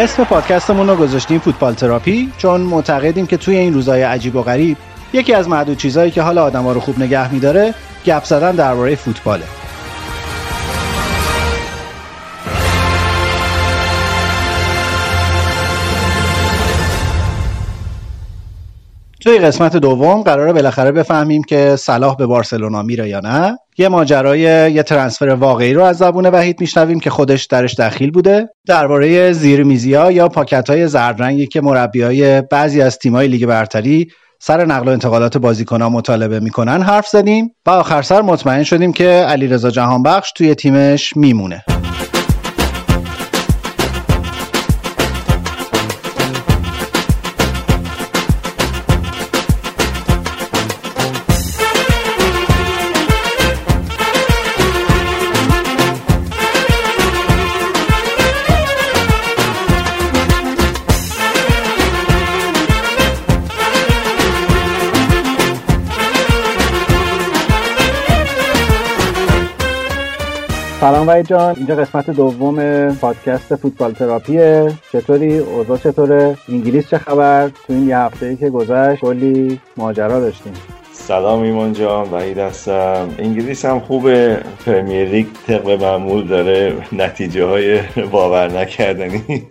اسم پادکستمون رو گذاشتیم فوتبال تراپی چون معتقدیم که توی این روزهای عجیب و غریب یکی از معدود چیزهایی که حال آدما رو خوب نگه میداره گپ زدن درباره فوتباله. توی قسمت دوم قراره بالاخره بفهمیم که صلاح به بارسلونا میره یا نه. یه ماجرای یه ترنسفر واقعی رو از زبون وحید میشنویم که خودش درش دخیل بوده. درباره زیرمیزی ها یا پاکت های زردرنگی که مربی های بعضی از تیمای لیگ برتری سر نقل و انتقالات بازیکنها مطالبه می‌کنن حرف زدیم و آخر سر مطمئن شدیم که علیرضا جهانبخش توی تیمش میمونه. سلام وحید جان. اینجا قسمت دوم پادکست فوتبال تراپیه. چطوری؟ اوضاع چطوره؟ انگلیس چه خبر؟ تو این یه هفته ای که گذشت کلی ماجرا داشتیم. سلام ایمان جان وحید هستم. انگلیس هم خوبه. پرمیر لیگ طبق معمول داره نتیجه های باور نکردنی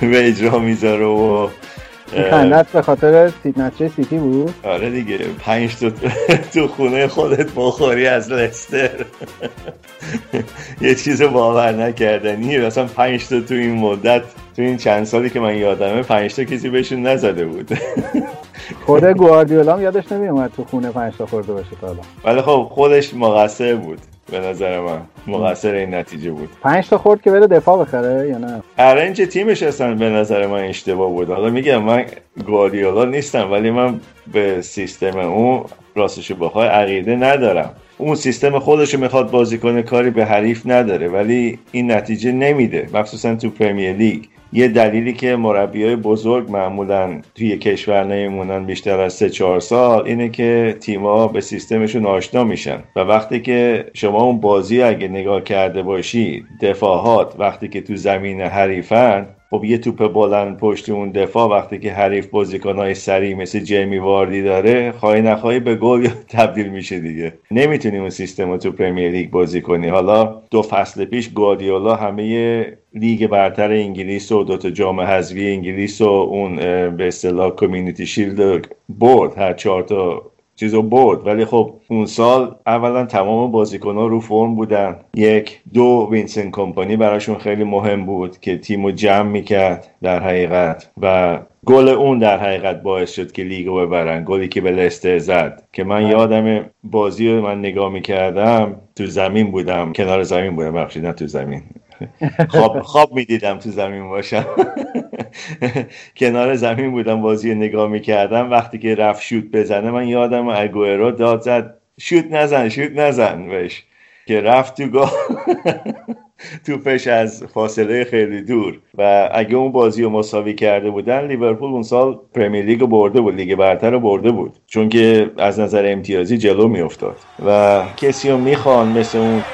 به اجرا می‌ذاره و خندت به خاطر نتیجه سیتی بود؟ آره دیگه پنج تا تو خونه خودت بخوری از لستر. یه چیز باور نکردنی مثلا پنج تا تو این مدت تو این چند سالی که من یادمه پنج تا کسی بهشون نزده بود. خود گواردیولا هم یادش نمیومد تو خونه پنج تا خورده باشه تا ولی خب خودش مقصر بود. به نظر من. مقصر این نتیجه بود. پنج تا خورد که بره دفاع بخره یا نه؟ ارنج تیمش اصلا به نظر من اشتباه بود. حالا میگم من گواردیولا نیستم ولی من به سیستم اون راستش بخوای عقیده ندارم. اون سیستم خودش می‌خواد بازی کنه کاری به حریف نداره ولی این نتیجه نمیده. مخصوصا تو پرمیر لیگ. یه دلیلی که مربی های بزرگ معمولا توی کشور نمیمونن بیشتر از سه چهار سال اینه که تیما به سیستمشون آشنا میشن و وقتی که شما اون بازی اگه نگاه کرده باشی دفاعات وقتی که تو زمین حریفن خب یه توپ بلند پشت اون دفاع وقتی که حریف بازیکنهای سریع مثل جیمی واردی داره خواهی نخواهی به گل تبدیل میشه دیگه. نمی‌تونی اون سیستم رو تو پرمیر لیگ بازی کنی. حالا دو فصل پیش گواردیولا همه لیگ برتر انگلیس و دوتا جام حذفی انگلیس و اون به اصطلاح Community Shield برد هر چهار تا چیزو برد. ولی خب اون سال اولا تمام بازیکن ها رو فرم بودن. یک دو وینسنت کمپانی براشون خیلی مهم بود که تیم رو جمع می‌کرد در حقیقت. و گل اون در حقیقت باعث شد که لیگو ببرن. گلی که به لستر زد. که من بله. یادم بازی رو من نگاه می‌کردم تو زمین بودم. کنار زمین بودم. بخشید نه تو زمین. خواب, خواب می‌دیدم تو زمین باشم. کنار زمین بودم بازی نگاه می‌کردم. وقتی که رفت شوت بزنه من یادم اگوئرو داد زد شوت نزن شوت نزن بهش. که رفت تو گاه توپش از فاصله خیلی دور. و اگه اون بازی رو مساوی کرده بودن لیورپول اون سال پرمیر لیگ برده بود لیگ برتر رو برده بود. چون که از نظر امتیازی جلو میافتاد. و کسی رو می‌خوان مثل اون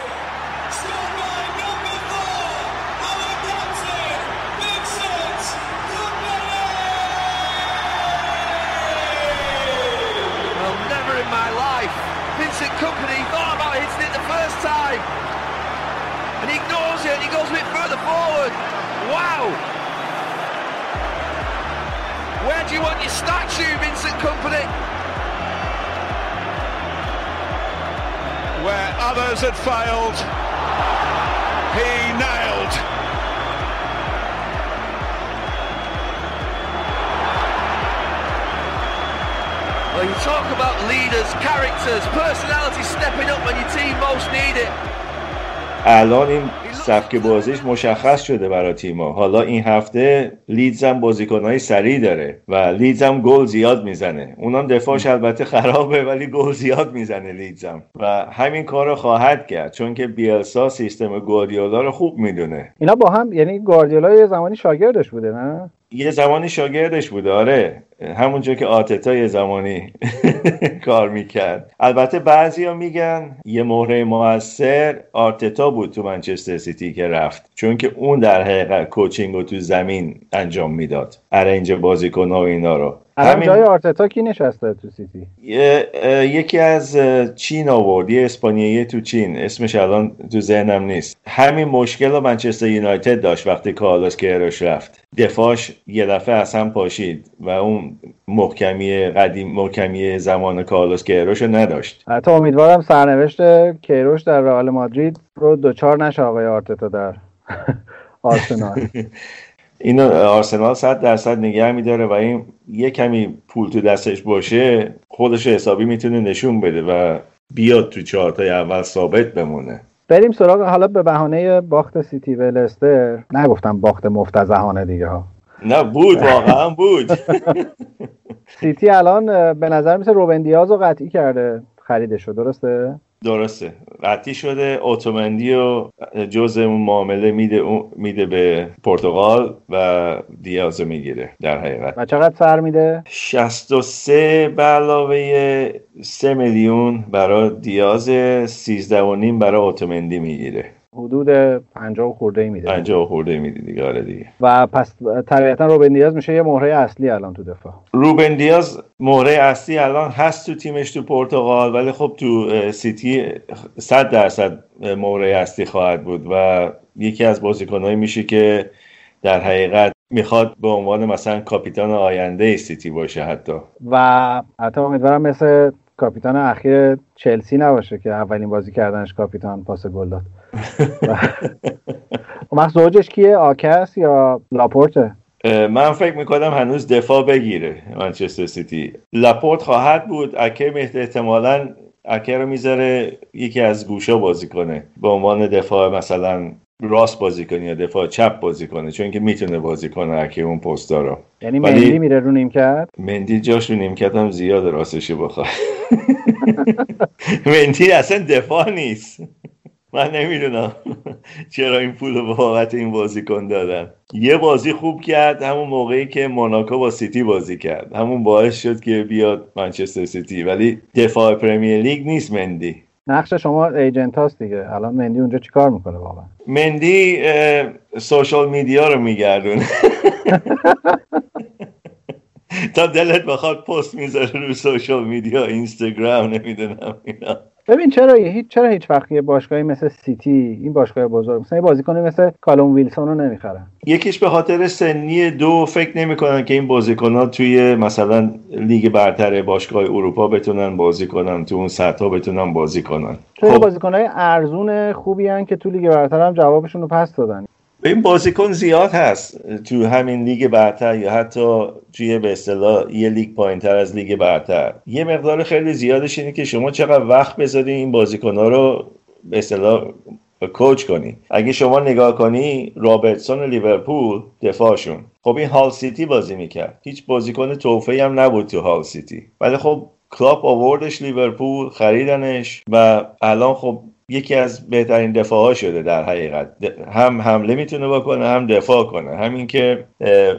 این سبک بازیش مشخص شده برای تیما حالا این هفته لیدز هم بازیکنهای سریع داره و لیدز هم گل زیاد می‌زنه. اونم دفاعش البته خرابه ولی گل زیاد می‌زنه لیدز هم. و همین کار رو خواهد کرد چون که بیلسا سیستم گواردیولا رو خوب می‌دونه. اینا با هم یعنی گواردیولا یه زمانی شاگردش بوده نه؟ یه زمانی شاگردش بوده آره. همونجا که آرتتا یه زمانی کار می‌کرد. البته بعضی ها میگن یه مهره موثر آرتتا بود تو منچستر سیتی که رفت چون که اون در حقیقت coaching رو تو زمین انجام می‌داد. arrange بازیکن ها و اینا رو. الان جای آرتتا کی نشسته تو سیتی؟ یکی از چین آورد یه اسپانیایی تو چین. اسمش الان تو ذهنم نیست. همین مشکل رو منچستر یونایتد داشت وقتی کارلوس کیروش رفت. دفاعش یه دفعه از هم پاشید و اون محکمی قدیم محکمی زمان کارلوس کیروش رو نداشت. حتی امیدوارم سرنوشت کیروش در رئال مادرید رو دوچار نشه آقای آرتتا در آرسنال. اینو آرسنال صد درصد نگه میداره و این یه کمی پول تو دستش باشه خودش حسابی می‌تونه نشون بده و بیاد تو چهارتای اول ثابت بمونه. بریم سراغ حالا به بهانه باخت سیتی و لستر. نگفتم باخت مفتزهانه دیگه ها. نه بود واقعا بود. سیتی الان به نظر مثل روبن دیاز رو قطعی کرده خریدش درسته؟ درسته. قطعی شده اوتومندی و جز اون معامله میده میده به پرتغال و دیاز می‌گیره در حقیقت. و چقدر سر میده؟ 63 به علاوه 3 میلیون برای دیاز 13 و نیم برای اوتومندی می‌گیره. حدود 50 خورده ای میده. 50 خورده میده دیگه آره دیگه. و پس طبیعتا روبن دیاز میشه یه مهره اصلی الان تو دفاع. روبن دیاز مهره اصلی الان هست تو تیمش تو پرتغال ولی خب تو سیتی 100 درصد مهره اصلی خواهد بود و یکی از بازیکنایی میشه که در حقیقت می‌خواد به عنوان مثلا کاپیتان آینده سیتی باشه حتی. و حتی امیدوارم مثل کاپیتان اخیر چلسی نباشه که اولین بازی کردنش کاپیتان پاس گل داد. خب زوجش کیه؟ آکه یا لاپورته من فکر می‌کنم هنوز دفاع بگیره منچستر سیتی. لاپورت خواهد بود. آکه احتمالا اکه رو می‌ذاره یکی از گوشا بازی کنه. به عنوان دفاع مثلا راست بازی کنه یا دفاع چپ بازی کنه. چون که می‌تونه بازی کنه اکه اون پستا رو یعنی مندی میره رو نیمکت؟ مندی جاش رو نیمکت هم زیاد راستشو بخوای مندی اصلا دفاع نیست. من نمی‌دونم چرا این پول به بابت این بازیکن دادن. یه بازی خوب کرد همون موقعی که موناکو با سیتی بازی کرد. همون باعث شد که بیاد منچستر سیتی. ولی دفاع Premier League نیست مندی. نقش شما agent هاست دیگه. الان مندی اونجا چیکار می‌کنه واقعا؟ مندی social media رو میگردونه. تا دلت بخواد پست می‌ذاره رو social media اینستاگرام نمی‌دونم اینا. ببین چرا هیچ چرا هیچ وقت یه باشگاهی مثل سیتی این باشگاه بزرگ مثلا یه بازیکن مثل کالوم ویلسون رو نمی‌خرن. یکیش به خاطر سنی دو فکر نمی‌کنن که این بازیکن توی مثلا لیگ برتر باشگاه اروپا بتونن بازی کنن تو اون سطح بتونن بازی کنن. خب. بازیکن های ارزون خوبی هن که تو لیگ برتر هم جوابشون رو پس دادن؟ این بازیکن زیاد هست تو همین لیگ برتر یا حتی توی به اصطلاح یه لیگ پایینتر از لیگ برتر. یه مقدار خیلی زیادش اینه که شما چقدر وقت بذاری این بازیکن ها رو به اصطلاح coach کنی. اگه شما نگاه کنی رابرتسون لیورپول دفاعشون. خب این هال سیتی بازی می‌کرد. هیچ بازیکن توپی هم نبود تو هال سیتی. ولی خب کلاپ آوردش لیورپول خریدنش و الان خب یکی از بهترین دفاع ها شده در حقیقت. هم حمله می‌تونه بکنه هم دفاع کنه. همین که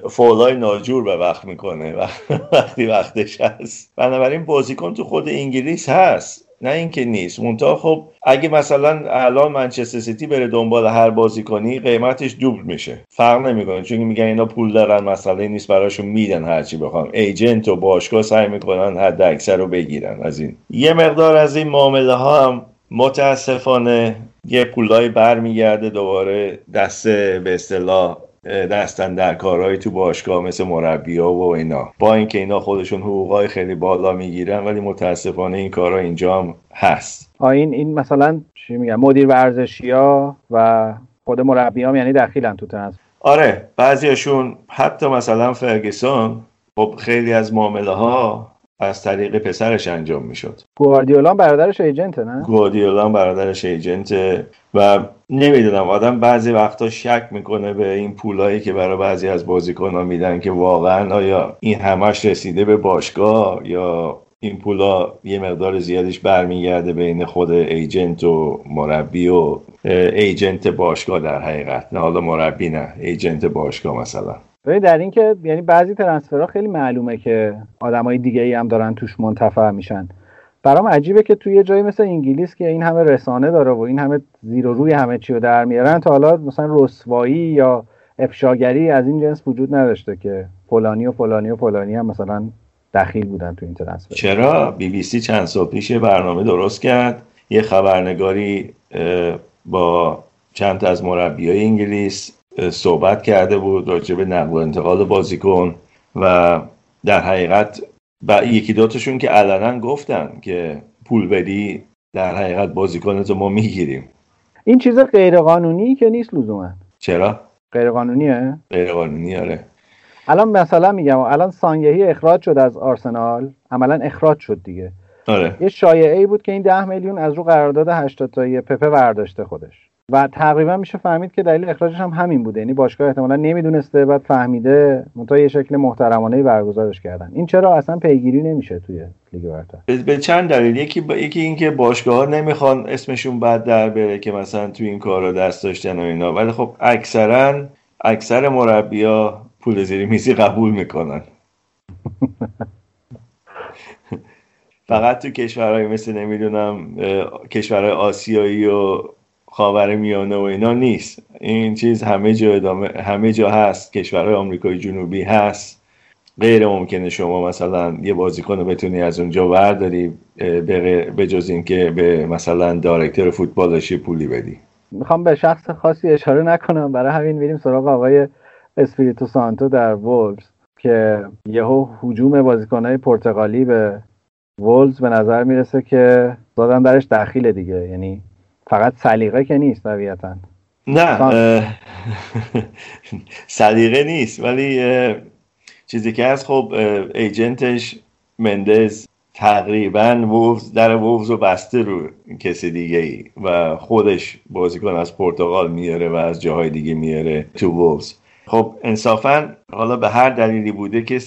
فولای ناجور به وقت می‌کنه. وقتی وقتش هست. بنابراین بازیکن تو خود انگلیس هست. نه اینکه نیست. مونتا خب اگه مثلا الان منچستر سیتی بره دنبال هر بازیکنی قیمتش دوبل میشه. فرق نمی‌کنه. چون میگن اینا پول دارن مسئله نیست براشون میدن هرچی بخوام ایجنت و باشگاه سعی می‌کنن حد اکثر رو بگیرن از این. یه مقدار از این معامله ها هم متاسفانه یه پولای برمیگرده دوباره دست به اصطلاح دستن در کارهای تو باشگاه مثل مربیا و اینا. با اینکه اینا خودشون حقوقای خیلی بالا می‌گیرن ولی متاسفانه این کارها اینجا هم هست. این این مثلا چی میگم مدیر ورزشی ها و خود مربی هم یعنی دخیلن تو تنس آره بعضیاشون حتی مثلا فرگسون خب خیلی از معامله ها از طریق پسرش انجام می‌شد. گواردیولا برادرش ایجنته نه؟ گواردیولا برادرش ایجنته و نمی‌دونم آدم بعضی وقتا شک می‌کنه به این پولایی که برای بعضی از بازیکنان میدن که واقعا آیا این همش رسیده به باشگاه یا این پولا یه مقدار زیادش برمیگرده بین خود ایجنت و مربی و ایجنت باشگاه در حقیقت. نه حالا مربی نه ایجنت باشگاه مثلا. ببین در این که یعنی بعضی ترنسفرها خیلی معلومه که آدمای دیگه ای هم دارن توش منتفع میشن. برام عجیبه که توی جایی مثل انگلیس که این همه رسانه داره و این همه زیر و روی همه چی رو در میارن تا حالا مثلا رسوایی یا افشاگری از این جنس وجود نداشته که فلانی و فلانی و فلانی هم مثلا دخیل بودن تو این ترنسفر چرا؟ بی بی سی چند سال پیش برنامه درست کرد. یه خبرنگاری با چند از مربی های انگلیس صحبت کرده بود راجع به نقل و انتقال بازیکن و در حقیقت و یکی دوتاشون که علنا گفتن که پول بدی در حقیقت بازیکنتو ما می‌گیریم. این چیز غیرقانونی که نیست لزوما. چرا؟ غیرقانونیه؟ غیرقانونی آره. الان مثلا میگم الان سانگهی اخراج شد از آرسنال عملا اخراج شد دیگه. آره. یه شایعه ای بود که این ده میلیون از رو قرارداد 80 تایی پپه برداشته خودش. و تقریبا میشه فهمید که دلیل اخراجش هم همین بوده. یعنی باشگاه احتمالا نمی‌دونسته بعد فهمیده منتها یه شکل محترمانه برگزارش کردن. این چرا اصلا پیگیری نمیشه توی لیگ برتر؟ به چند دلیل. یکی با... یکی اینکه باشگاه ها نمی‌خوان اسمشون بعد در بره که مثلا توی این کارا دست داشتن و اینا. ولی خب اکثرا اکثر مربیا پول زیر میزی قبول می‌کنن. فقط تو کشورهای مثل نمی‌دونم کشورهای آسیایی و خاور میانه و اینا نیست. این چیز همه جا همه جا هست. کشورهای آمریکای جنوبی هست. غیر ممکنه شما مثلا یه بازیکن رو بتونی از اونجا ورداری به جز اینکه به مثلا director فوتبالش پولی بدی. می‌خوام به شخص خاصی اشاره نکنم. برای همین میریم سراغ آقای اسپریتو سانتو در وولز که یهو هجوم بازیکنهای پرتغالی به وولز به نظر می‌رسه که دادن درش دخیل دیگه. یعنی فقط سلیقه که نیست طبیعتا. نه سلیقه نیست ولی چیزی که هست خب ایجنتش مندز تقریبا ووفز در ووفز رو بسته رو کسی دیگه ای و خودش بازیکن از پرتغال میاره و از جاهای دیگه میاره تو ووفز خب انصافا حالا به هر دلیلی بوده که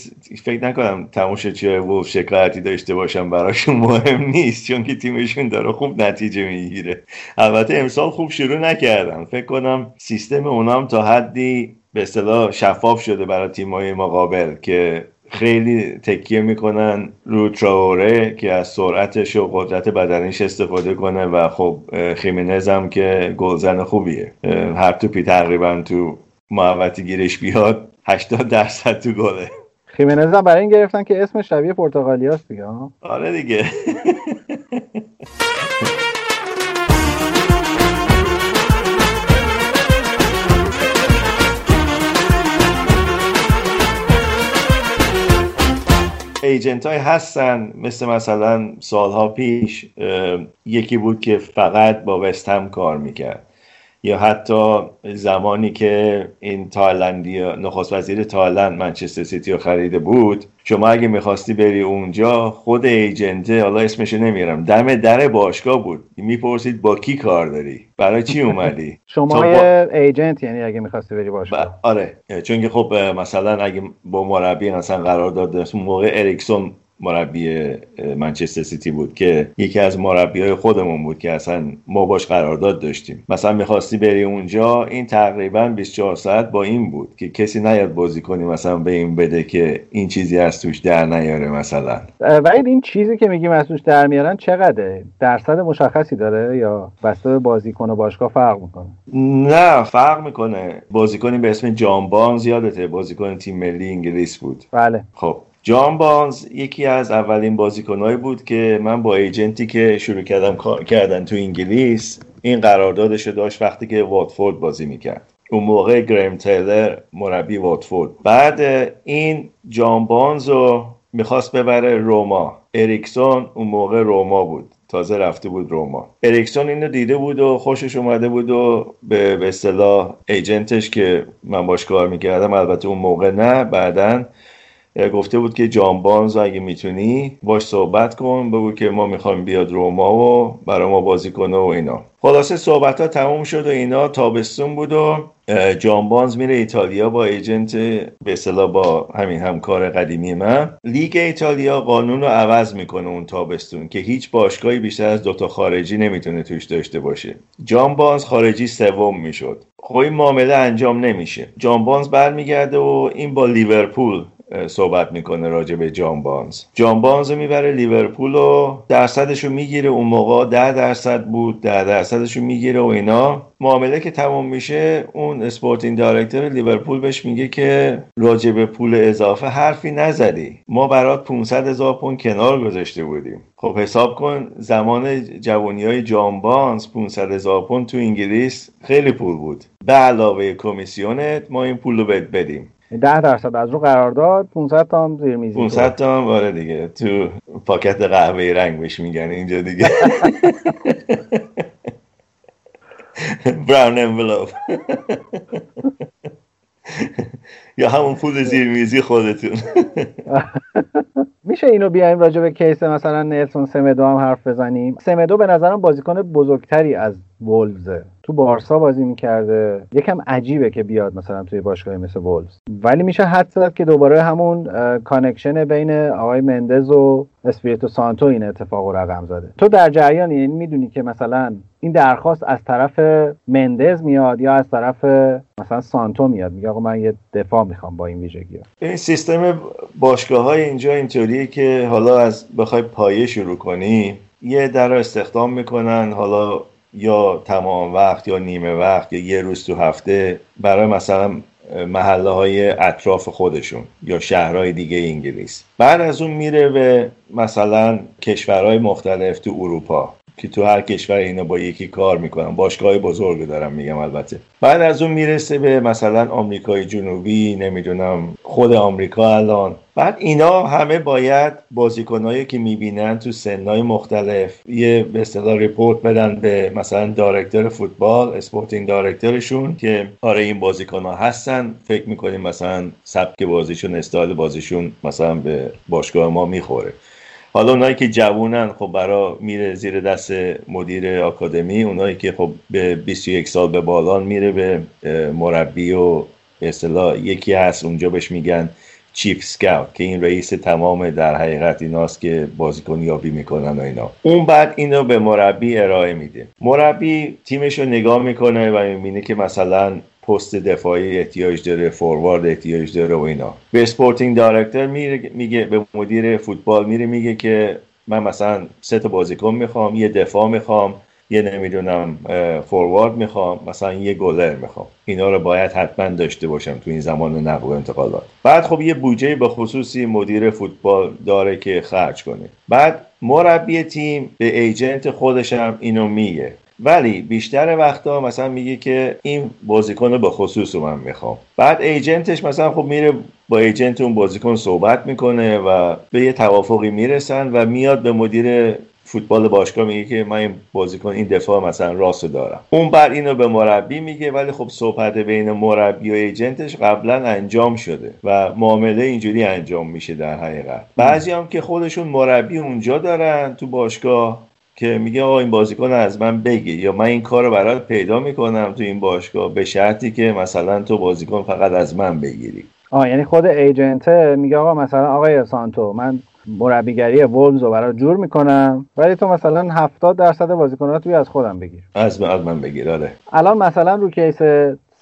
فکر نکنم تماشاچی وولف شکایتی داشته باشم براشون مهم نیست چون که تیمشون داره خوب نتیجه می‌گیره. البته امسال خوب شروع نکردم فکر کنم سیستم اونام تا حدی به اصطلاح شفاف شده برای تیمای مقابل که خیلی تکیه می‌کنن رو تراوره که از سرعتش و قدرت بدنش استفاده کنه و خب خیمنز هم که گلزن خوبیه. هر توپی تقریبا تو محوطی گیرش بیاد 80 درصد تو گله. خیمنز هم برای این گرفتن که اسم شبیه پرتغالی هست دیگه آره دیگه. ایجنت های هستن مثل مثلا سالها پیش یکی بود که فقط با وستهم کار می‌کرد. یا حتی زمانی که این تایلندی نخست وزیر تایلند منچستر سیتی رو خریده بود شما اگه می‌خواستی بری اونجا خود agent ه حالا اسمشو نمیارم دم در باشگاه بود. می‌پرسید با کی کار داری؟ برای چی اومدی؟ شما با... agent یعنی اگه می‌خواستی بری باشگاه. آره. چون که خب مثلا اگه با مربی مثلا قرار داد موقع اریکسون مربی منچستر سیتی بود که یکی از مربی های خودمون بود که اصلا ما باش قرارداد داشتیم. مثلا می‌خواستی بری اونجا این تقریبا 24 ساعت پایین بود که کسی نیاد بازیکنی مثلا به این بده که این چیزی از توش در نیاره مثلا. و این چیزی که میگیم از توش در میارن چقدره؟ درصد مشخصی داره یا بسته به بازیکن و باشگاه فرق می‌کنه؟ نه فرق می‌کنه. بازیکنی به اسم جان بان زیادته. بازیکن تیم ملی انگلیس بود. بله. خب. جان بانز یکی از اولین بازیکنهایی بود که من با ایجنتی که شروع کردم کار کردن تو انگلیس این قراردادش داشت وقتی که واتفورد بازی می‌کرد. اون موقع گریم تیلر مربی واتفورد. بعد این جان بانز رو می‌خواست ببره روما. اریکسون اون موقع روما بود. تازه رفته بود روما. اریکسون اینو دیده بود و خوشش اومده بود و به اصطلاح ایجنتش که من باش کار می‌کردم البته اون موقع نه بعدا گفته بود که جان بانز اگه می‌تونی باش صحبت کن بگو که ما می‌خوایم بیاد روما و برای ما بازی کنه و اینا. خلاصه صحبت ها تموم شد و اینا تابستون بود و جان بانز میره ایتالیا با ایجنت به اصطلاح با همین همکار قدیمی من. لیگ ایتالیا قانون رو عوض می‌کنه اون تابستون که هیچ باشگاهی بیشتر از دوتا خارجی نمی‌تونه توش داشته باشه. جان بارنز خارجی سوم می‌شد. خب این معامله انجام نمیشه. جان بارنز برمیگرده و این با لیورپول صحبت می‌کنه راجع به جان بارنز. جان بارنز می‌بره لیورپول و درصدش رو می‌گیره. اون موقع ده درصد بود ده درصدش رو می‌گیره و اینا. معامله که تمام میشه اون sporting director لیورپول بهش میگه که راجع به پول اضافه حرفی نزدی. ما برات 500 هزار پوند کنار گذاشته بودیم. خب حساب کن زمان جوانی های جان بارنز 500 هزار پوند تو انگلیس خیلی پول بود. به علاوه کمیسیونت ما این پول رو بدیم. ده درصد از رو قرارداد 500 تا هم زیر میزی 500 تا هم آره دیگه. تو پاکت قهوه رنگ بهش میگن اینجا دیگه. brown envelope یا همون پول زیر میزی خودتون. میشه اینو بیایم راجع به case مثلا نلسون سمدو هم حرف بزنیم؟ سمدو به نظرم بازیکن بزرگتری از وولزه تو بارسا بازی می‌کرده. یکم عجیبه که بیاد مثلا توی باشگاهی مثل وولز ولی میشه حدس زد که دوباره همون connection بین آقای مندز و اسپریتو سانتو این اتفاق رقم زده. تو در جریان یعنی می‌دونی که مثلا این درخواست از طرف مندز میاد یا از طرف مثلا سانتو میاد. میگه آقا من یه دفاع می‌خوام با این ویژگی این سیستم باشگاه های اینجا اینطوریه که حالا از بخوای پایه شروع کنی یه در استخدام می‌کنن حالا یا تمام وقت یا نیمه وقت یا یه روز تو هفته برای مثلا محله های اطراف خودشون یا شهرهای دیگه انگلیس. بعد از اون میره به مثلا کشورهای مختلف تو اروپا. که تو هر کشور اینا با یکی کار می‌کنن. باشگاه بزرگ دارم میگم البته. بعد از اون می‌رسه به مثلا آمریکای جنوبی نمی‌دونم خود آمریکا الان. بعد اینا همه باید بازیکنهایی که می‌بینن تو سنهای مختلف یه به اصطلاح report بدن به مثلا director فوتبال sporting director شون که آره این بازیکن ها هستن. فکر می‌کنیم مثلا سبک بازیشون استایل بازیشون مثلا به باشگاه ما می‌خوره. حالا اونایی که جوونن خب برا میره زیر دست مدیر آکادمی اونایی که خب به 21 سال به بالان میره به مربی و به اصطلاح یکی هست اونجا بهش میگن chief scout که این رئیس تمام در حقیقت ایناست که بازیکن یابی می‌کنن و اینا. اون بعد اینو به مربی ارائه میده. مربی تیمش رو نگاه می‌کنه و می‌بینه که مثلا پست دفاعی احتیاج داره فوروارد احتیاج داره و اینا. به sporting director میگه به مدیر فوتبال میره میگه که من مثلا سه تا بازیکن می‌خوام یه دفاع می‌خوام یه نمی‌دونم فوروارد می‌خوام مثلا یه گلر می‌خوام. اینا رو باید حتما داشته باشم تو این زمان نقل و انتقالات. بعد خب یه بودجه به خصوصی مدیر فوتبال داره که خرج کنه. بعد مربی تیم به ایجنت خودشم اینو میگه. ولی بیشتر وقتا مثلا میگه که این بازیکن رو به خصوص رو من می‌خوام. بعد ایجنتش مثلا خب میره با ایجنت اون بازیکن صحبت می‌کنه و به یه توافقی می‌رسن و میاد به مدیر فوتبال باشگاه میگه که من این بازیکن این دفاع مثلا راست دارم. اون بر اینو به مربی میگه ولی خب صحبت بین مربی و ایجنتش قبلا انجام شده و معامله اینجوری انجام میشه در حقیقت. بعضی هم که خودشون مربی اونجا دارن تو باشگاه که میگه آقا این بازیکن از من بگیر. یا من این کار رو برات پیدا می‌کنم تو این باشگاه به شرطی که مثلا تو بازیکن فقط از من بگیری. آه یعنی خود ایجنت میگه آقا مثلا آقای سانتو من مربیگری وولز رو برای جور می‌کنم ولی تو مثلا 70 درصد بازیکنات توی از خودم بگیر. از من بگیر آره. الان مثلا رو کیس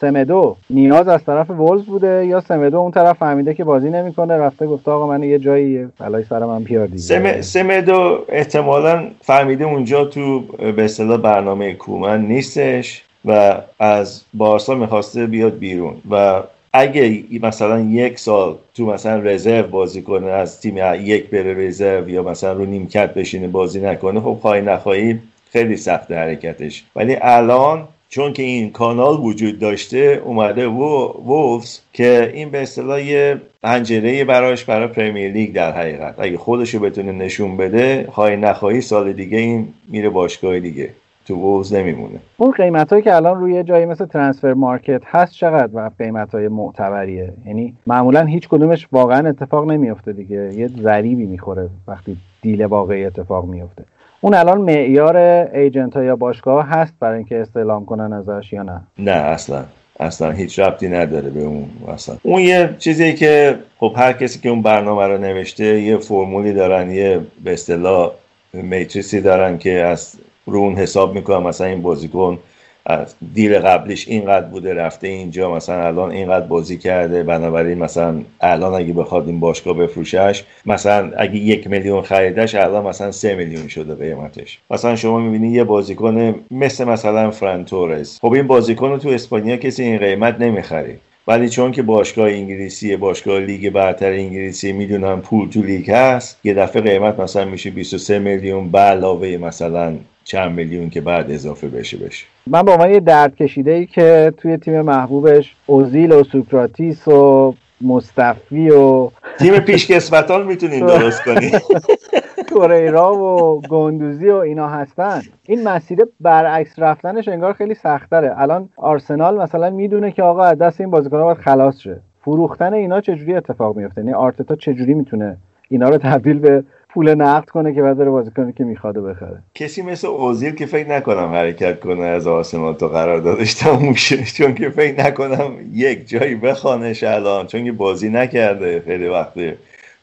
سمدو نیاز از طرف وولز بوده یا سمدو اون طرف فهمیده که بازی نمی‌کنه؟ رفته گفته آقا من یه جایی بلای سر من پیار دیگه. سم... سمدو احتمالا فهمیده اونجا تو به اصطلاح برنامه کومن نیستش و از بارسا می‌خواسته بیاد بیرون و اگه مثلا یک سال تو مثلا رزرو بازی کنه از تیم یک بره رزرو یا مثلا رو نیمکت بشینه بازی نکنه خب خواهی نخواهی خیلی سخت حرکتش. ولی الان چون که این کانال وجود داشته اومده وولفز که این به اصطلاح یه پنجره براش برای پرمیر لیگ در حقیقت. اگه خودشو بتونه نشون بده خواهی نخواهی سال دیگه این میره باشگاه دیگه. تو وولز نمیمونه. اون قیمت هایی که الان روی جایی مثل ترانسفر مارکت هست چقدر و قیمت های معتبریه؟ یعنی معمولا هیچ کدومش واقعا اتفاق نمیفته دیگه. یه ضریبی می‌خوره وقتی دیل واقعی اتفاق میفته اون الان معیار ایجنت ها یا باشگاه هست برای اینکه استعلام کنن ازش یا نه؟ نه اصلا. اصلا هیچ ربطی نداره به اون اصلا. اون یه چیزی که خب هر کسی که اون برنامه رو نوشته یه فرمولی دارن یه به اصطلاح میتریسی دارن که از رو اون حساب می‌کنم مثلا این بازیکن از دیل قبلیش اینقدر بوده رفته اینجا مثلا الان اینقدر بازی کرده بنابراین مثلا الان اگه بخواد این باشگاه بفروشش مثلا اگه یک میلیون خریدش الان مثلا سه میلیون شده قیمتش. مثلا شما می‌بینی یه بازیکن مثل مثلا فرانتورز خب این بازیکن رو تو اسپانیا کسی این قیمت نمی‌خری ولی چون که باشگاه انگلیسی باشگاه لیگ برتر انگلیسی می‌دونن پول تو لیگ هست یه دفعه قیمت مثلا میشه 23 میلیون به علاوه مثلا چند میلیون که بعد اضافه بشه بشه. من با عنوان یه درد کشیده ای که توی تیم محبوبش اوزیل و سوکراتیس و مصطفی و تیم پیشکسوتان می‌تونین درست کنی کوریرا و گندوزی و اینا هستن. این مسیر برعکس رفتنش انگار خیلی سختره الان آرسنال مثلا می‌دونه که آقا از دست این بازیکن‌ها باید خلاص شه. فروختن اینا چجوری اتفاق میفته یعنی آرتتا چجوری می‌تونه اینا رو تبدیل به پول نقد کنه که بعد بازی کنه که می‌خواد بخره. کسی مثل اوزیل که فکر نکنم حرکت کنه از آرسنال تا قرار دادش تموم شه. چون که فکر نکنم یک جایی بخوانش الان. چون که بازی نکرده خیلی وقته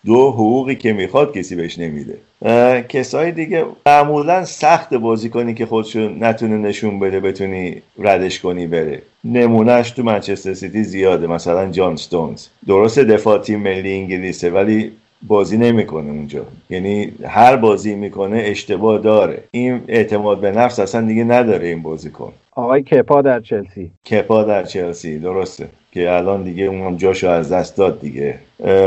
دو حقوقی که می‌خواد کسی بهش نمیده. کسای دیگه معمولا سخت بازی کنی که خودشو نتونه نشون بده بتونی ردش کنی بره. نمونهش تو منچستر سیتی زیاده مثلا جان ستونز. درست دفاع تیم ملی انگلیسه ولی بازی نمی‌کنه اونجا. یعنی هر بازی می‌کنه اشتباه داره. این اعتماد به نفس اصلا دیگه نداره این بازیکن. آقای کپا در چلسی. کپا در چلسی درسته. که الان دیگه اون جاشو از دست داد دیگه.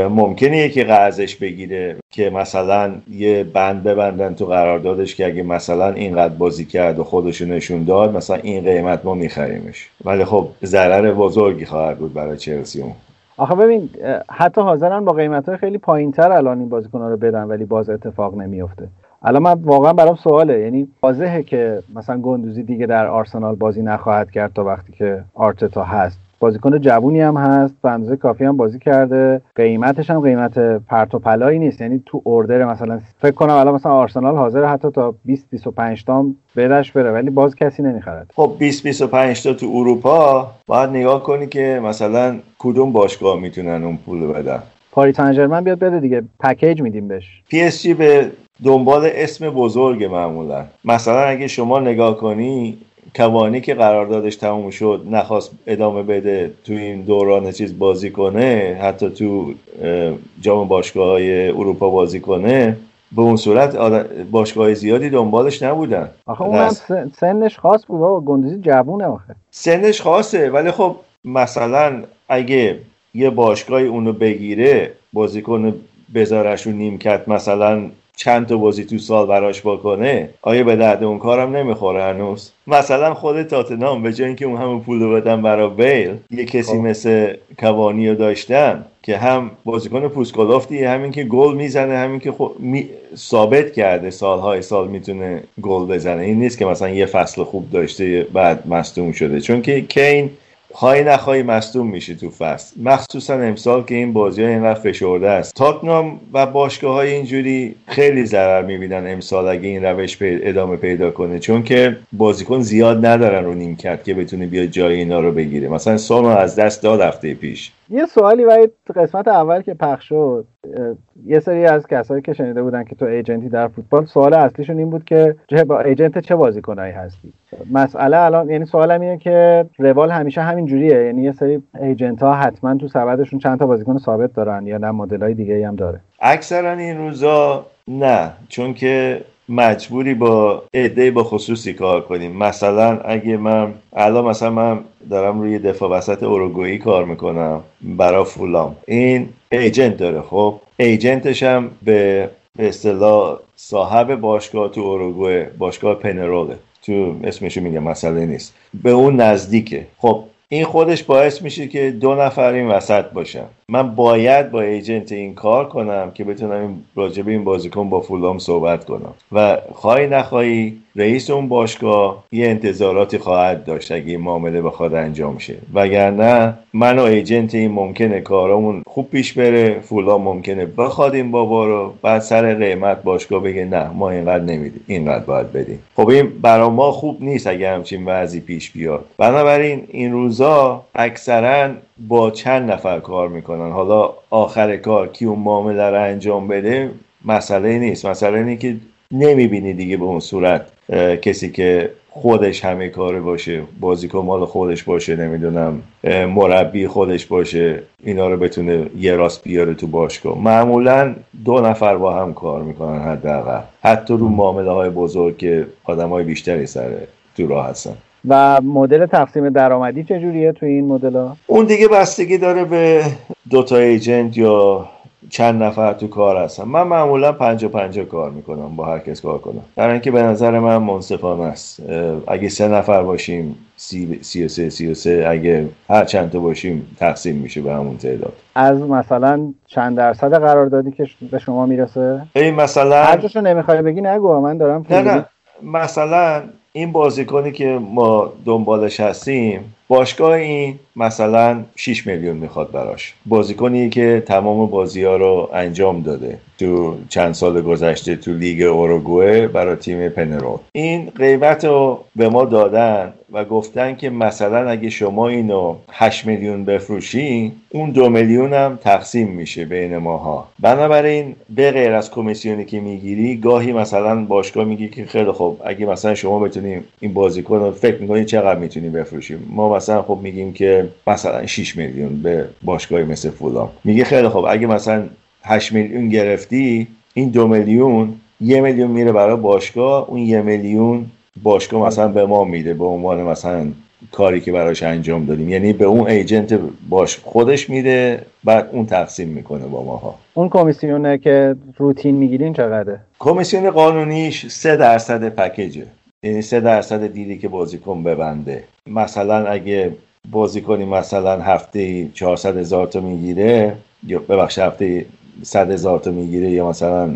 ممکنه یکی قرضش بگیره که مثلا یه بند ببندن تو قراردادش که اگه مثلا اینقدر بازی کرد و خودشو نشون داد مثلا این قیمت ما میخریمش. ولی خب ضرر بزرگی خواهد بود برای چلسی اون. آخه ببین حتی حاضرن با قیمت های خیلی پایین تر الان این بازیکن رو بدن ولی باز اتفاق نمیفته الان من واقعا برام سواله. یعنی واضحه که مثلا گندوزی دیگه در آرسنال بازی نخواهد کرد تا وقتی که آرتتا هست. بازیکن جوونی هم هست به اندازه کافی هم بازی کرده. قیمتش هم قیمت پرت و پلایی نیست. یعنی تو اوردر مثلا فکر کنم الان مثلا آرسنال حاضر حتی تا 20 25 تا بدش بره ولی باز کسی نمی‌خرد. خب 20 25 تا تو اروپا. باید نگاه کنی که مثلا کدوم باشگاه می‌تونن اون پول بدن؟ پاری سن بیاد بده دیگه. پکیج میدیم بهش. PSG به دنبال اسم بزرگ معمولا. مثلا اگه شما نگاه کنی کاوانی که قراردادش تموم شد نخواست ادامه بده تو این دوران چیز بازی کنه حتی تو جام باشگاه های اروپا بازی کنه به اون صورت باشگاه زیادی دنبالش نبودن. آخه اون سنش خاص بود و گندوزی جوونه آخه. سنش خاصه ولی خب مثلا اگه یه باشگاهی اونو بگیره بازیکن بذارش رو نیمکت مثلا چند تا بازی تو سال براش بکنه آیا به درد اون کارم نمی‌خوره هنوز؟ مثلا خود تاتنام به جای اینکه اون همه پول رو بدن برای بیل یه کسی خب. مثل کوانی رو داشتن که هم بازیکن پوسکالافتی همین که گل می‌زنه همین که خب ثابت کرده سالهای سال می‌تونه گل بزنه. این نیست که مثلا یه فصل خوب داشته بعد مصدوم شده. چون که کین خواهی نخواهی مصدوم میشه تو فصل. مخصوصا امسال که این بازی ها اینقدر فشرده است. تاتنام و باشگاه های اینجوری خیلی ضرر می‌بینن امسال اگه این روش ادامه پیدا کنه. چون که بازیکن زیاد ندارن رو نیمکت که بتونه بیاد جای اینا رو بگیره مثلا سانو از دست داد هفته پیش. یه سوالی ولی قسمت اول که پخش شد. یه سری از کسایی که شنیده بودن که تو ایجنتی در فوتبال سوال اصلیشون این بود که با ایجنت چه بازیکنایی هستی؟ مسئله الان یعنی سوالم اینه که روال همیشه همین جوریه. یعنی یه سری ایجنت ها حتما تو سبدشون چند تا بازیکن ثابت دارن یا نه مدل های دیگه هم داره. اکثرا این روزا نه. چون که مجبوری با عده با خصوصی کار کنیم. مثلا اگه من الان مثلا من دارم روی دفاع وسط اوروگویی کار می‌کنم برا فولام. این ایجنت داره خب؟ ایجنتش هم به اصطلاح صاحب باشگاه تو اوروگوئه باشگاه پنروله تو اسمشو میگه مسئله نیست. به اون نزدیکه. خب این خودش باعث میشه که دو نفر این وسط باشن. من باید با ایجنت این کار کنم که بتونم این راجبه این بازیکن با فولام صحبت کنم. و خواهی نخواهی رئیس اون باشگاه یه انتظاراتی خواهد داشت اگه این معامله بخواد انجام شه. وگرنه من و ایجنت این ممکنه کارامون خوب پیش بره فولام ممکنه بخواد این بابا رو بعد سر قیمت باشگاه بگه نه ما اینقدر نمیدیم اینقدر باید بدیم. خب این برا ما خوب نیست اگه همچین وضعی پیش بیاد. بنابراین این روزا اکثرا با چند نفر کار می‌کنن. حالا آخر کار کی اون معامله رو انجام بده مسئله نیست. مسئله اینه که نمی‌بینی دیگه به اون صورت کسی که خودش همه کاره باشه بازیکن مال خودش باشه نمی‌دونم مربی خودش باشه اینا رو بتونه یه راست بیاره تو باشگاه. معمولا دو نفر با هم کار می‌کنن حداقل. حتی رو معامله های بزرگ که آدم های بیشتری سر تو راه هستن. و مدل تقسیم درآمدی چجوریه تو این مدل ها؟ اون دیگه بستگی داره به دوتا ایجنت یا چند نفر تو کار هستن. من معمولا پنجا پنجا کار می‌کنم با هر کس کار کنم. در اینکه به نظر من منصفانه است. اگه سه نفر باشیم سی, سی و سه سی و سه اگه هر چند تا باشیم تقسیم میشه به همون تعداد. از مثلا چند درصد قراردادی که به شما می‌رسه؟ این مثلا هر نمی‌خوای بگی نگو من دارم نه نه. مثلا این بازیکنی که ما دنبالش هستیم باشگاه این مثلا 6 میلیون می‌خواد براش. بازیکنی که تمام بازی ها رو انجام داده تو چند سال گذشته تو لیگ اوروگوئه برای تیم پنرول این قیمت رو به ما دادن و گفتن که مثلا اگه شما اینو 8 میلیون بفروشی اون دو میلیون هم تقسیم میشه بین ماها. بنابراین به غیر از کمیسیونی که می‌گیری گاهی مثلا باشگاه میگی که خیلی خوب اگه مثلا شما بتونیم این بازیکن رو فکر می‌کنی چقدر می‌تونی بفروشیم ما مثلا خب میگیم که مثلا 6 میلیون به باشگاهی مثل فولام. میگه خیلی خوب اگه مثلا 8 میلیون گرفتی این دو میلیون یه میلیون میره برای باشگاه اون یه میلیون باشگاه مثلا به ما میده به عنوان مثلا کاری که براش انجام دادیم. یعنی به اون ایجنت باش خودش میده بعد اون تقسیم می‌کنه با ماها. اون کمیسیونه که روتین می‌گیرین چقدره؟ کمیسیون قانونیش سه درصد پکیجه. یعنی سه درصد دیدی که بازیکن ببنده. مثلا اگه بازیکنی مثلا هفته 400 هزار تا می‌گیره یا ببخش هفته 100 هزار تا می‌گیره یا مثلا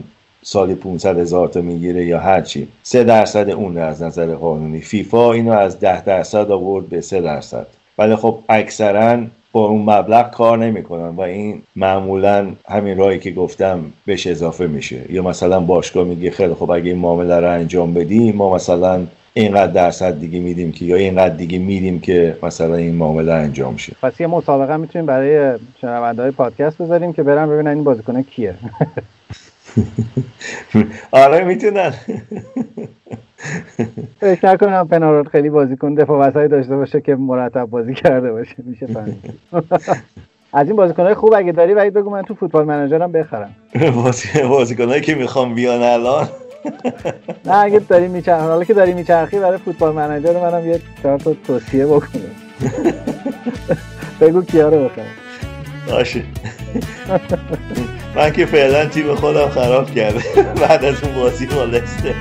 سالی 500 هزار تا می‌گیره یا هرچی سه درصد اون از نظر قانونی. فیفا اینو از ده درصد آورد به سه درصد. ولی خب اکثرا با اون مبلغ کار نمی‌کنن و این معمولا همین راهی که گفتم بهش اضافه میشه. یا مثلا باشگاه میگه خیلی خب اگه این معامله رو انجام بدی ما مثلا اینقدر درصد دیگه میدیم که یا اینقدر دیگه میدیم که مثلا این معامله انجام شه. پس یه مسابقه می‌تونیم برای شنونده های پادکست بذاریم که برن ببینن این بازیکن کیه. آره می‌تونن. فکر نکنم پنارول خیلی بازیکن دفاع وسطی داشته باشه که مرتب بازی کرده باشه. میشه فهمید. از این بازیکنهای خوب اگه داری ولی بگو من تو فوتبال منیجرم بخرم. بازیکنهایی که می‌خوام بیان الان. نه اگه داری میچرخی حالا که داری میچرخی برای فوتبال منیجر منم یه چهار تا توصیه بکنه بگو کیا رو بخرم. باشه. من که فعلا تیم خودم خراب کرده. بعد از اون بازی با لسته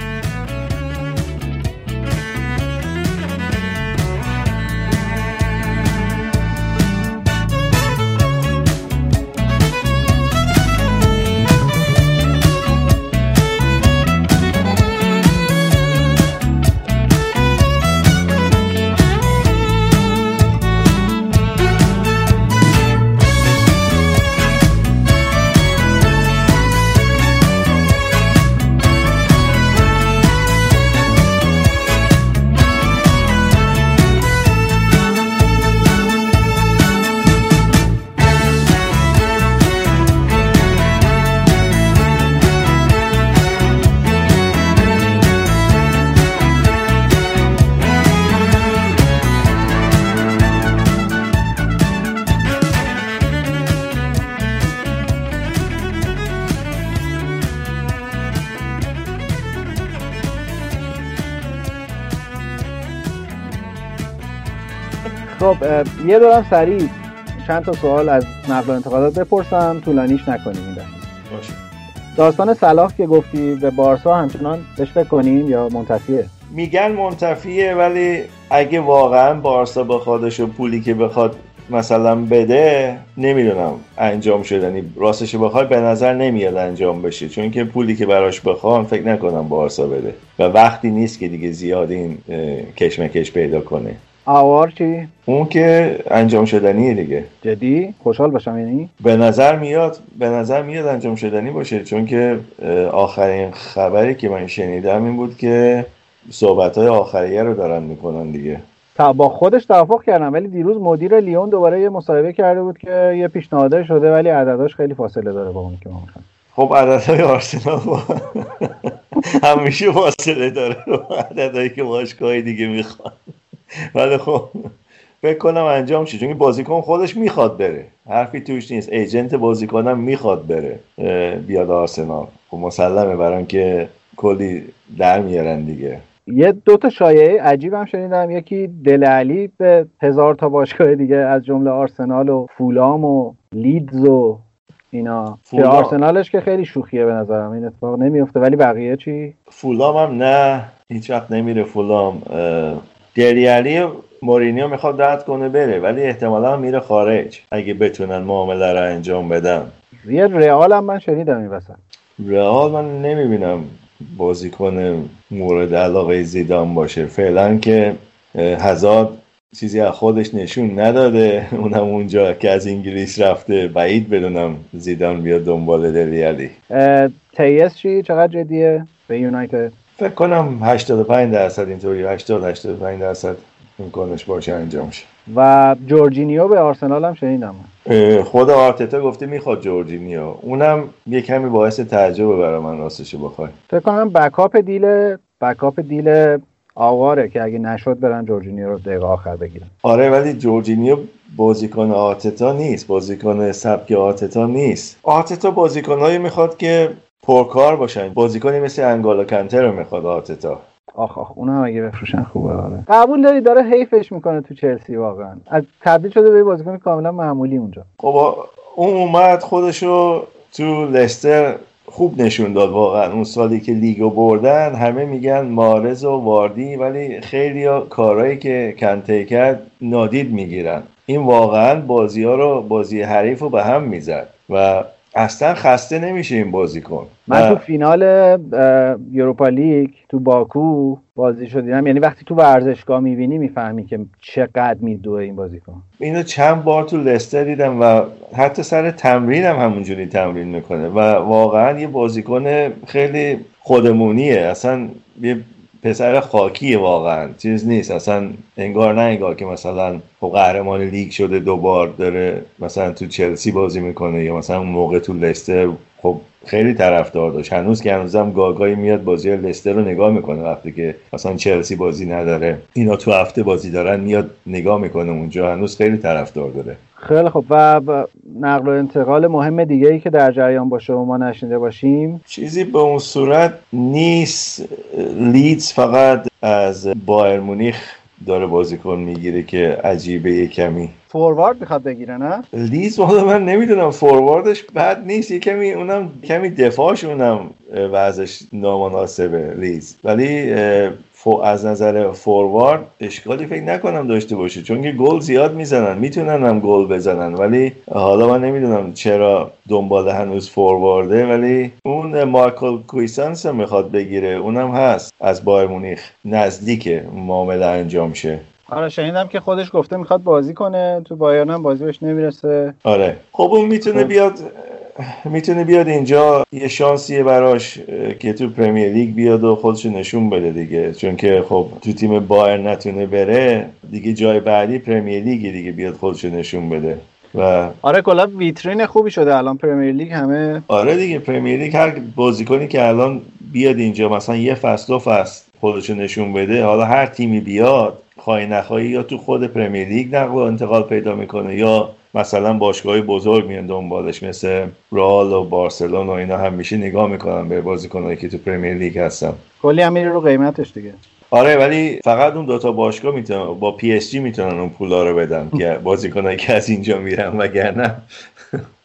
خب یه دارم سریع چند تا سوال از نقل و انتقالات بپرسم. طولانیش نکنیم این باشه. داستان صلاح که گفتی به بارسا همچنان بهش فکر کنیم یا منتفیه؟ میگن منتفیه ولی اگه واقعا بارسا با خودش و پولی که بخواد مثلا بده نمی‌دونم انجام شدنی راستش بخوای به نظر نمیاد انجام بشه. چون که پولی که براش بخوان فکر نکنم بارسا بده. و وقتی نیست که دیگه زیاد این کشمکش پیدا کنه. آوار چی؟ اون که انجام شدنیه دیگه جدی؟ خوشحال باشم یعنی؟ به نظر میاد به نظر میاد انجام شدنی باشه چون که آخرین خبری که من شنیدم این بود که صحبت های آخریه رو دارن می‌کنن دیگه با خودش توافق کردم ولی دیروز مدیر لیون دوباره یه مصاحبه کرده بود که یه پیشنهاد شده ولی عدداش خیلی فاصله داره با اون که ما می‌خوایم خب عددهای آرسنال با همیشه فاصله داره عددهایی که باشگاه دیگه می‌خوان ولی خب فکر کنم انجام شه. چون بازیکن خودش می‌خواد بره. حرفی توش نیست. ایجنت بازیکنم می‌خواد بره. بیاد آرسنال. خب مسلمه برای که کلی در میارن دیگه. یه دو تا شایعه عجیبم شنیدم. یکی دل علی به هزار تا باشگاه دیگه از جمله آرسنال و فولام و لیدز و اینا. که آرسنالش که خیلی شوخیه به نظرم. این اتفاق نمیفته. ولی بقیه چی؟ فولام هم نه. هیچ وقت نمیره فولام. دریالی مورینیو می‌خواد رد کنه بره ولی احتمالا میره خارج اگه بتونن معامله رو انجام بدن. یه رئال هم من شنیدم این وسط. رئال من نمی‌بینم بازیکن مورد علاقه زیدان باشه. فعلا که هزار چیزی از خودش نشون نداده. اونم اونجا که از انگلیس رفته. بعید بدونم زیدان بیاد دنبال دلیالی تیس چی؟ چقدر جدیه؟ به یونایتد؟ فکر کنم 85 درصد اینطوری 80 85 درصد امکانش باشه انجام شه. و جورجینیو به آرسنال هم شنیدم. خود آرتتا گفته می‌خواد جورجینیو. اونم یه کمی باعث تعجبه برای من راستش بخوای. فکر کنم backup deal backup deal آواره که اگه نشد برن جورجینیو رو دقیقه آخر بگیرن. آره ولی جورجینیو بازیکن آرتتا نیست. بازیکن سبک آرتتا نیست. آرتتا بازیکنهایی می‌خواد که پرکار باشن. بازیکنی مثل انگالا کنتر رو می‌خواد آتتا آخ آخ اونم اگه بفروشن خوبه آره. قبول داری داره حیفش می‌کنه تو چلسی واقعا. از تبدیل شده به بازیکن کاملا معمولی اونجا. خب اون اومد خودشو تو لستر خوب نشون داد واقعا. اون سالی که لیگو بردن همه میگن مارز و واردی ولی خیلی کارهایی که کنته کرد نادید می‌گیرن. این واقعا بازی ها رو بازی حریف رو به هم می‌زد. و اصلا خسته نمیشه این بازیکن من تو فینال یوروپا لیگ تو باکو بازی شدیدم. یعنی وقتی تو ورزشگاه می‌بینی می‌فهمی که چقدر میدوه این بازیکن اینو چند بار تو لستر دیدم و حتی سر تمرین هم همونجوری تمرین می‌کنه. و واقعا یه بازیکن خیلی خودمونیه. اصلا یه پسر خاکیه واقعا. چیز نیست. اصلا انگار نه انگار که مثلا خب قهرمان لیگ شده دوبار داره مثلا تو چلسی بازی می‌کنه یا مثلا اون موقع تو لستر خب خیلی طرفدار داشت. هنوز که هنوزم گاگایی میاد بازی لستر رو نگاه می‌کنه وقتی که مثلا چلسی بازی نداره. اینا تو هفته بازی دارن میاد نگاه می‌کنه اونجا. هنوز خیلی طرفدار داره. خیلی خب و نقل و انتقال مهم دیگه ای که در جریان باشه و ما نشنیده باشیم. چیزی به اون صورت نیست. لیدز فقط از بایر مونیخ داره بازیکن می‌گیره که عجیبه یه کمی. فوروارد می‌خواد بگیره نه؟ لیز والا من نمی‌دونم فورواردش بد نیست یه کمی اونم کمی دفاعش اونم وضعش نامناسبه لیز. ولی از نظر فوروارد اشکالی فکر نکنم داشته باشه. چون که گل زیاد می‌زنن. می‌تونن هم گل بزنن. ولی حالا من نمی‌دونم چرا دنبال هنوز فوروارده. ولی اون مارکل کویسانس می‌خواد بگیره. اونم هست. از بایر مونیخ نزدیک معامله انجام شه. آره شنیدم که خودش گفته می‌خواد بازی کنه. تو بایرن هم بازی بهش نمی‌رسه. آره. خب اون می‌تونه بیاد می‌تونه بیاد اینجا یه شانسیه براش که تو Premier League بیاد و خودش نشون بده دیگه. چون که خب تو تیم بایرن نتونه بره دیگه جای بعدی Premier League دیگه بیاد خودش نشون بده. و آره کلا ویترین خوبی شده الان Premier League همه آره دیگه Premier League هر بازیکنی که الان بیاد اینجا مثلا یه فصل دو فصل خودش نشون بده حالا هر تیمی بیاد خواهی نخواهی یا تو خود Premier League نقل و انتقال پیدا می‌کنه یا مثلا باشگاه بزرگ میان دنبالش مثل رئال و بارسلون و اینا هم میشه نگاه می‌کنن به بازیکنایی که تو Premier League هستن. کلی هم رو قیمتش دیگه. آره ولی فقط اون دوتا باشگاه می‌تونن با PSG می‌تونن اون پولا رو بدن که بازیکنایی که از اینجا میرن وگرنه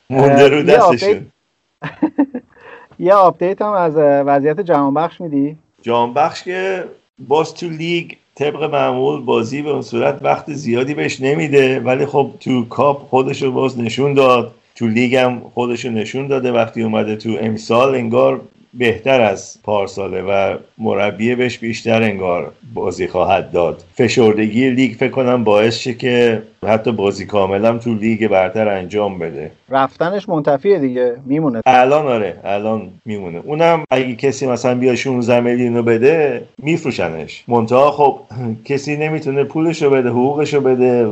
مونده رو دستشون. یه update هم از وضعیت جهان بخش میدی؟ جهان بخش که باز تو لیگ طبق معمول بازی به اون صورت وقت زیادی بهش نمیده ولی خب تو کاپ خودش رو باز نشون داد. تو لیگ هم خودش رو نشون داده وقتی اومده تو امسال انگار بهتر از پارساله و مربی بهش بیشتر انگار بازی خواهد داد. فشردگی لیگ فکر کنم باعث شه که حتی بازی کاملا تو لیگ برتر انجام بده. رفتنش منتفیه دیگه میمونه. الان آره الان میمونه. اونم اگه کسی مثلا بیا 16 میلیون رو بده میفروشنش. منتها خب کسی نمی‌تونه پولش بده حقوقش رو بده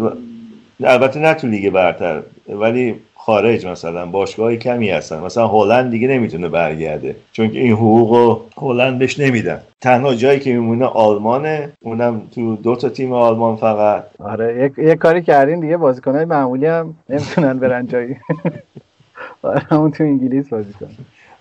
البته نه تو لیگ برتر ولی خارج مثلا باشگاه کمی هستن. مثلا هلند دیگه نمی‌تونه برگرده. چون که این حقوق هلند بهش نمیدن. تنها جایی که میمونه آلمانه. اونم تو دو تا تیم آلمان فقط. آره یک, یک کاری کردین دیگه بازیکنای معمولی هم نمی‌تونن برن جایی. آره همون تو انگلیس بازی کنن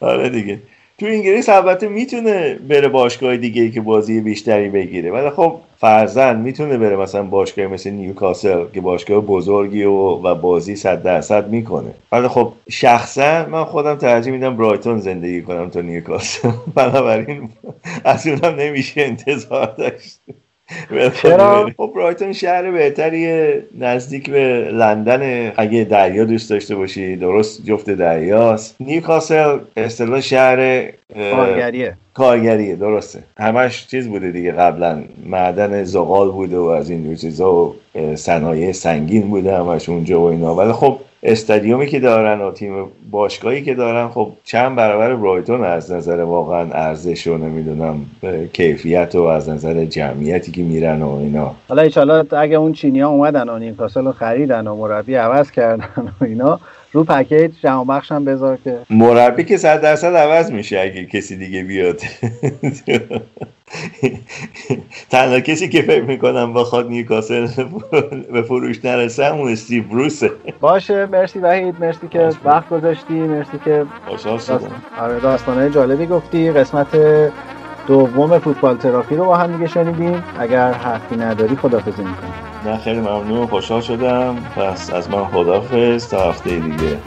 آره دیگه. تو انگلیس البته می‌تونه بره باشگاه دیگه ای که بازی بیشتری بگیره. ولی خب فرزن می‌تونه بره مثلا باشگاه مثل نیوکاسل که باشگاه بزرگی و, و بازی صد درصد می‌کنه. ولی خب شخصا من خودم ترجیح میدم برایتون زندگی کنم تا نیوکاسل. بنابراین از اونم نمیشه انتظار داشت. چرا؟ خب برایتون شهر بهتریه نزدیک به لندن اگه دریا دوست داشته باشی. درست جفت دریاست. نیوکاسل اصطلاح شهر کارگریه. کارگریه. درسته. همش چیز بوده دیگه قبلا معدن زغال بوده و از این چیزا و صنایع سنگین بوده همش اونجا و اینا. ولی خب استادیومی که دارن و تیم باشگاهی که دارن خب چند برابر برایتون از نظر واقعا ارزش و نمی‌دونم کیفیت و از نظر جمعیتی که میرن و اینا. حالا ایشالا اگه اون چینی ها اومدن و نیوکاسل رو خریدن و مربی عوض کردن و اینا رو پکیج جمع بخش هم بذار که مربی که صد درصد عوض میشه اگه کسی دیگه بیاد. تنها کسی که فکر می‌کنم بخواد نیوکاسل به فروش نرسه همون استیو بروسه. باشه مرسی وحید مرسی که وقت گذاشتی مرسی که آره داستانهای جالبی گفتی. قسمت دوم فوتبال تراپی رو با هم دیگه شنیدیم. اگر حرفی نداری خدافزی می‌کنیم. نه خیلی ممنون. خوشحال شدم. پس از من خدافز تا هفته دیگه.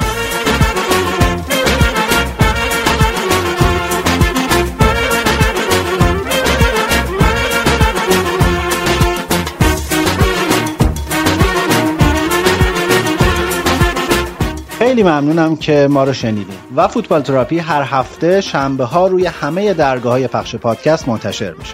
خیلی ممنونم که ما رو شنیدیم و فوتبال تراپی هر هفته شنبه ها روی همه درگاه های پخش پادکست منتشر میشه.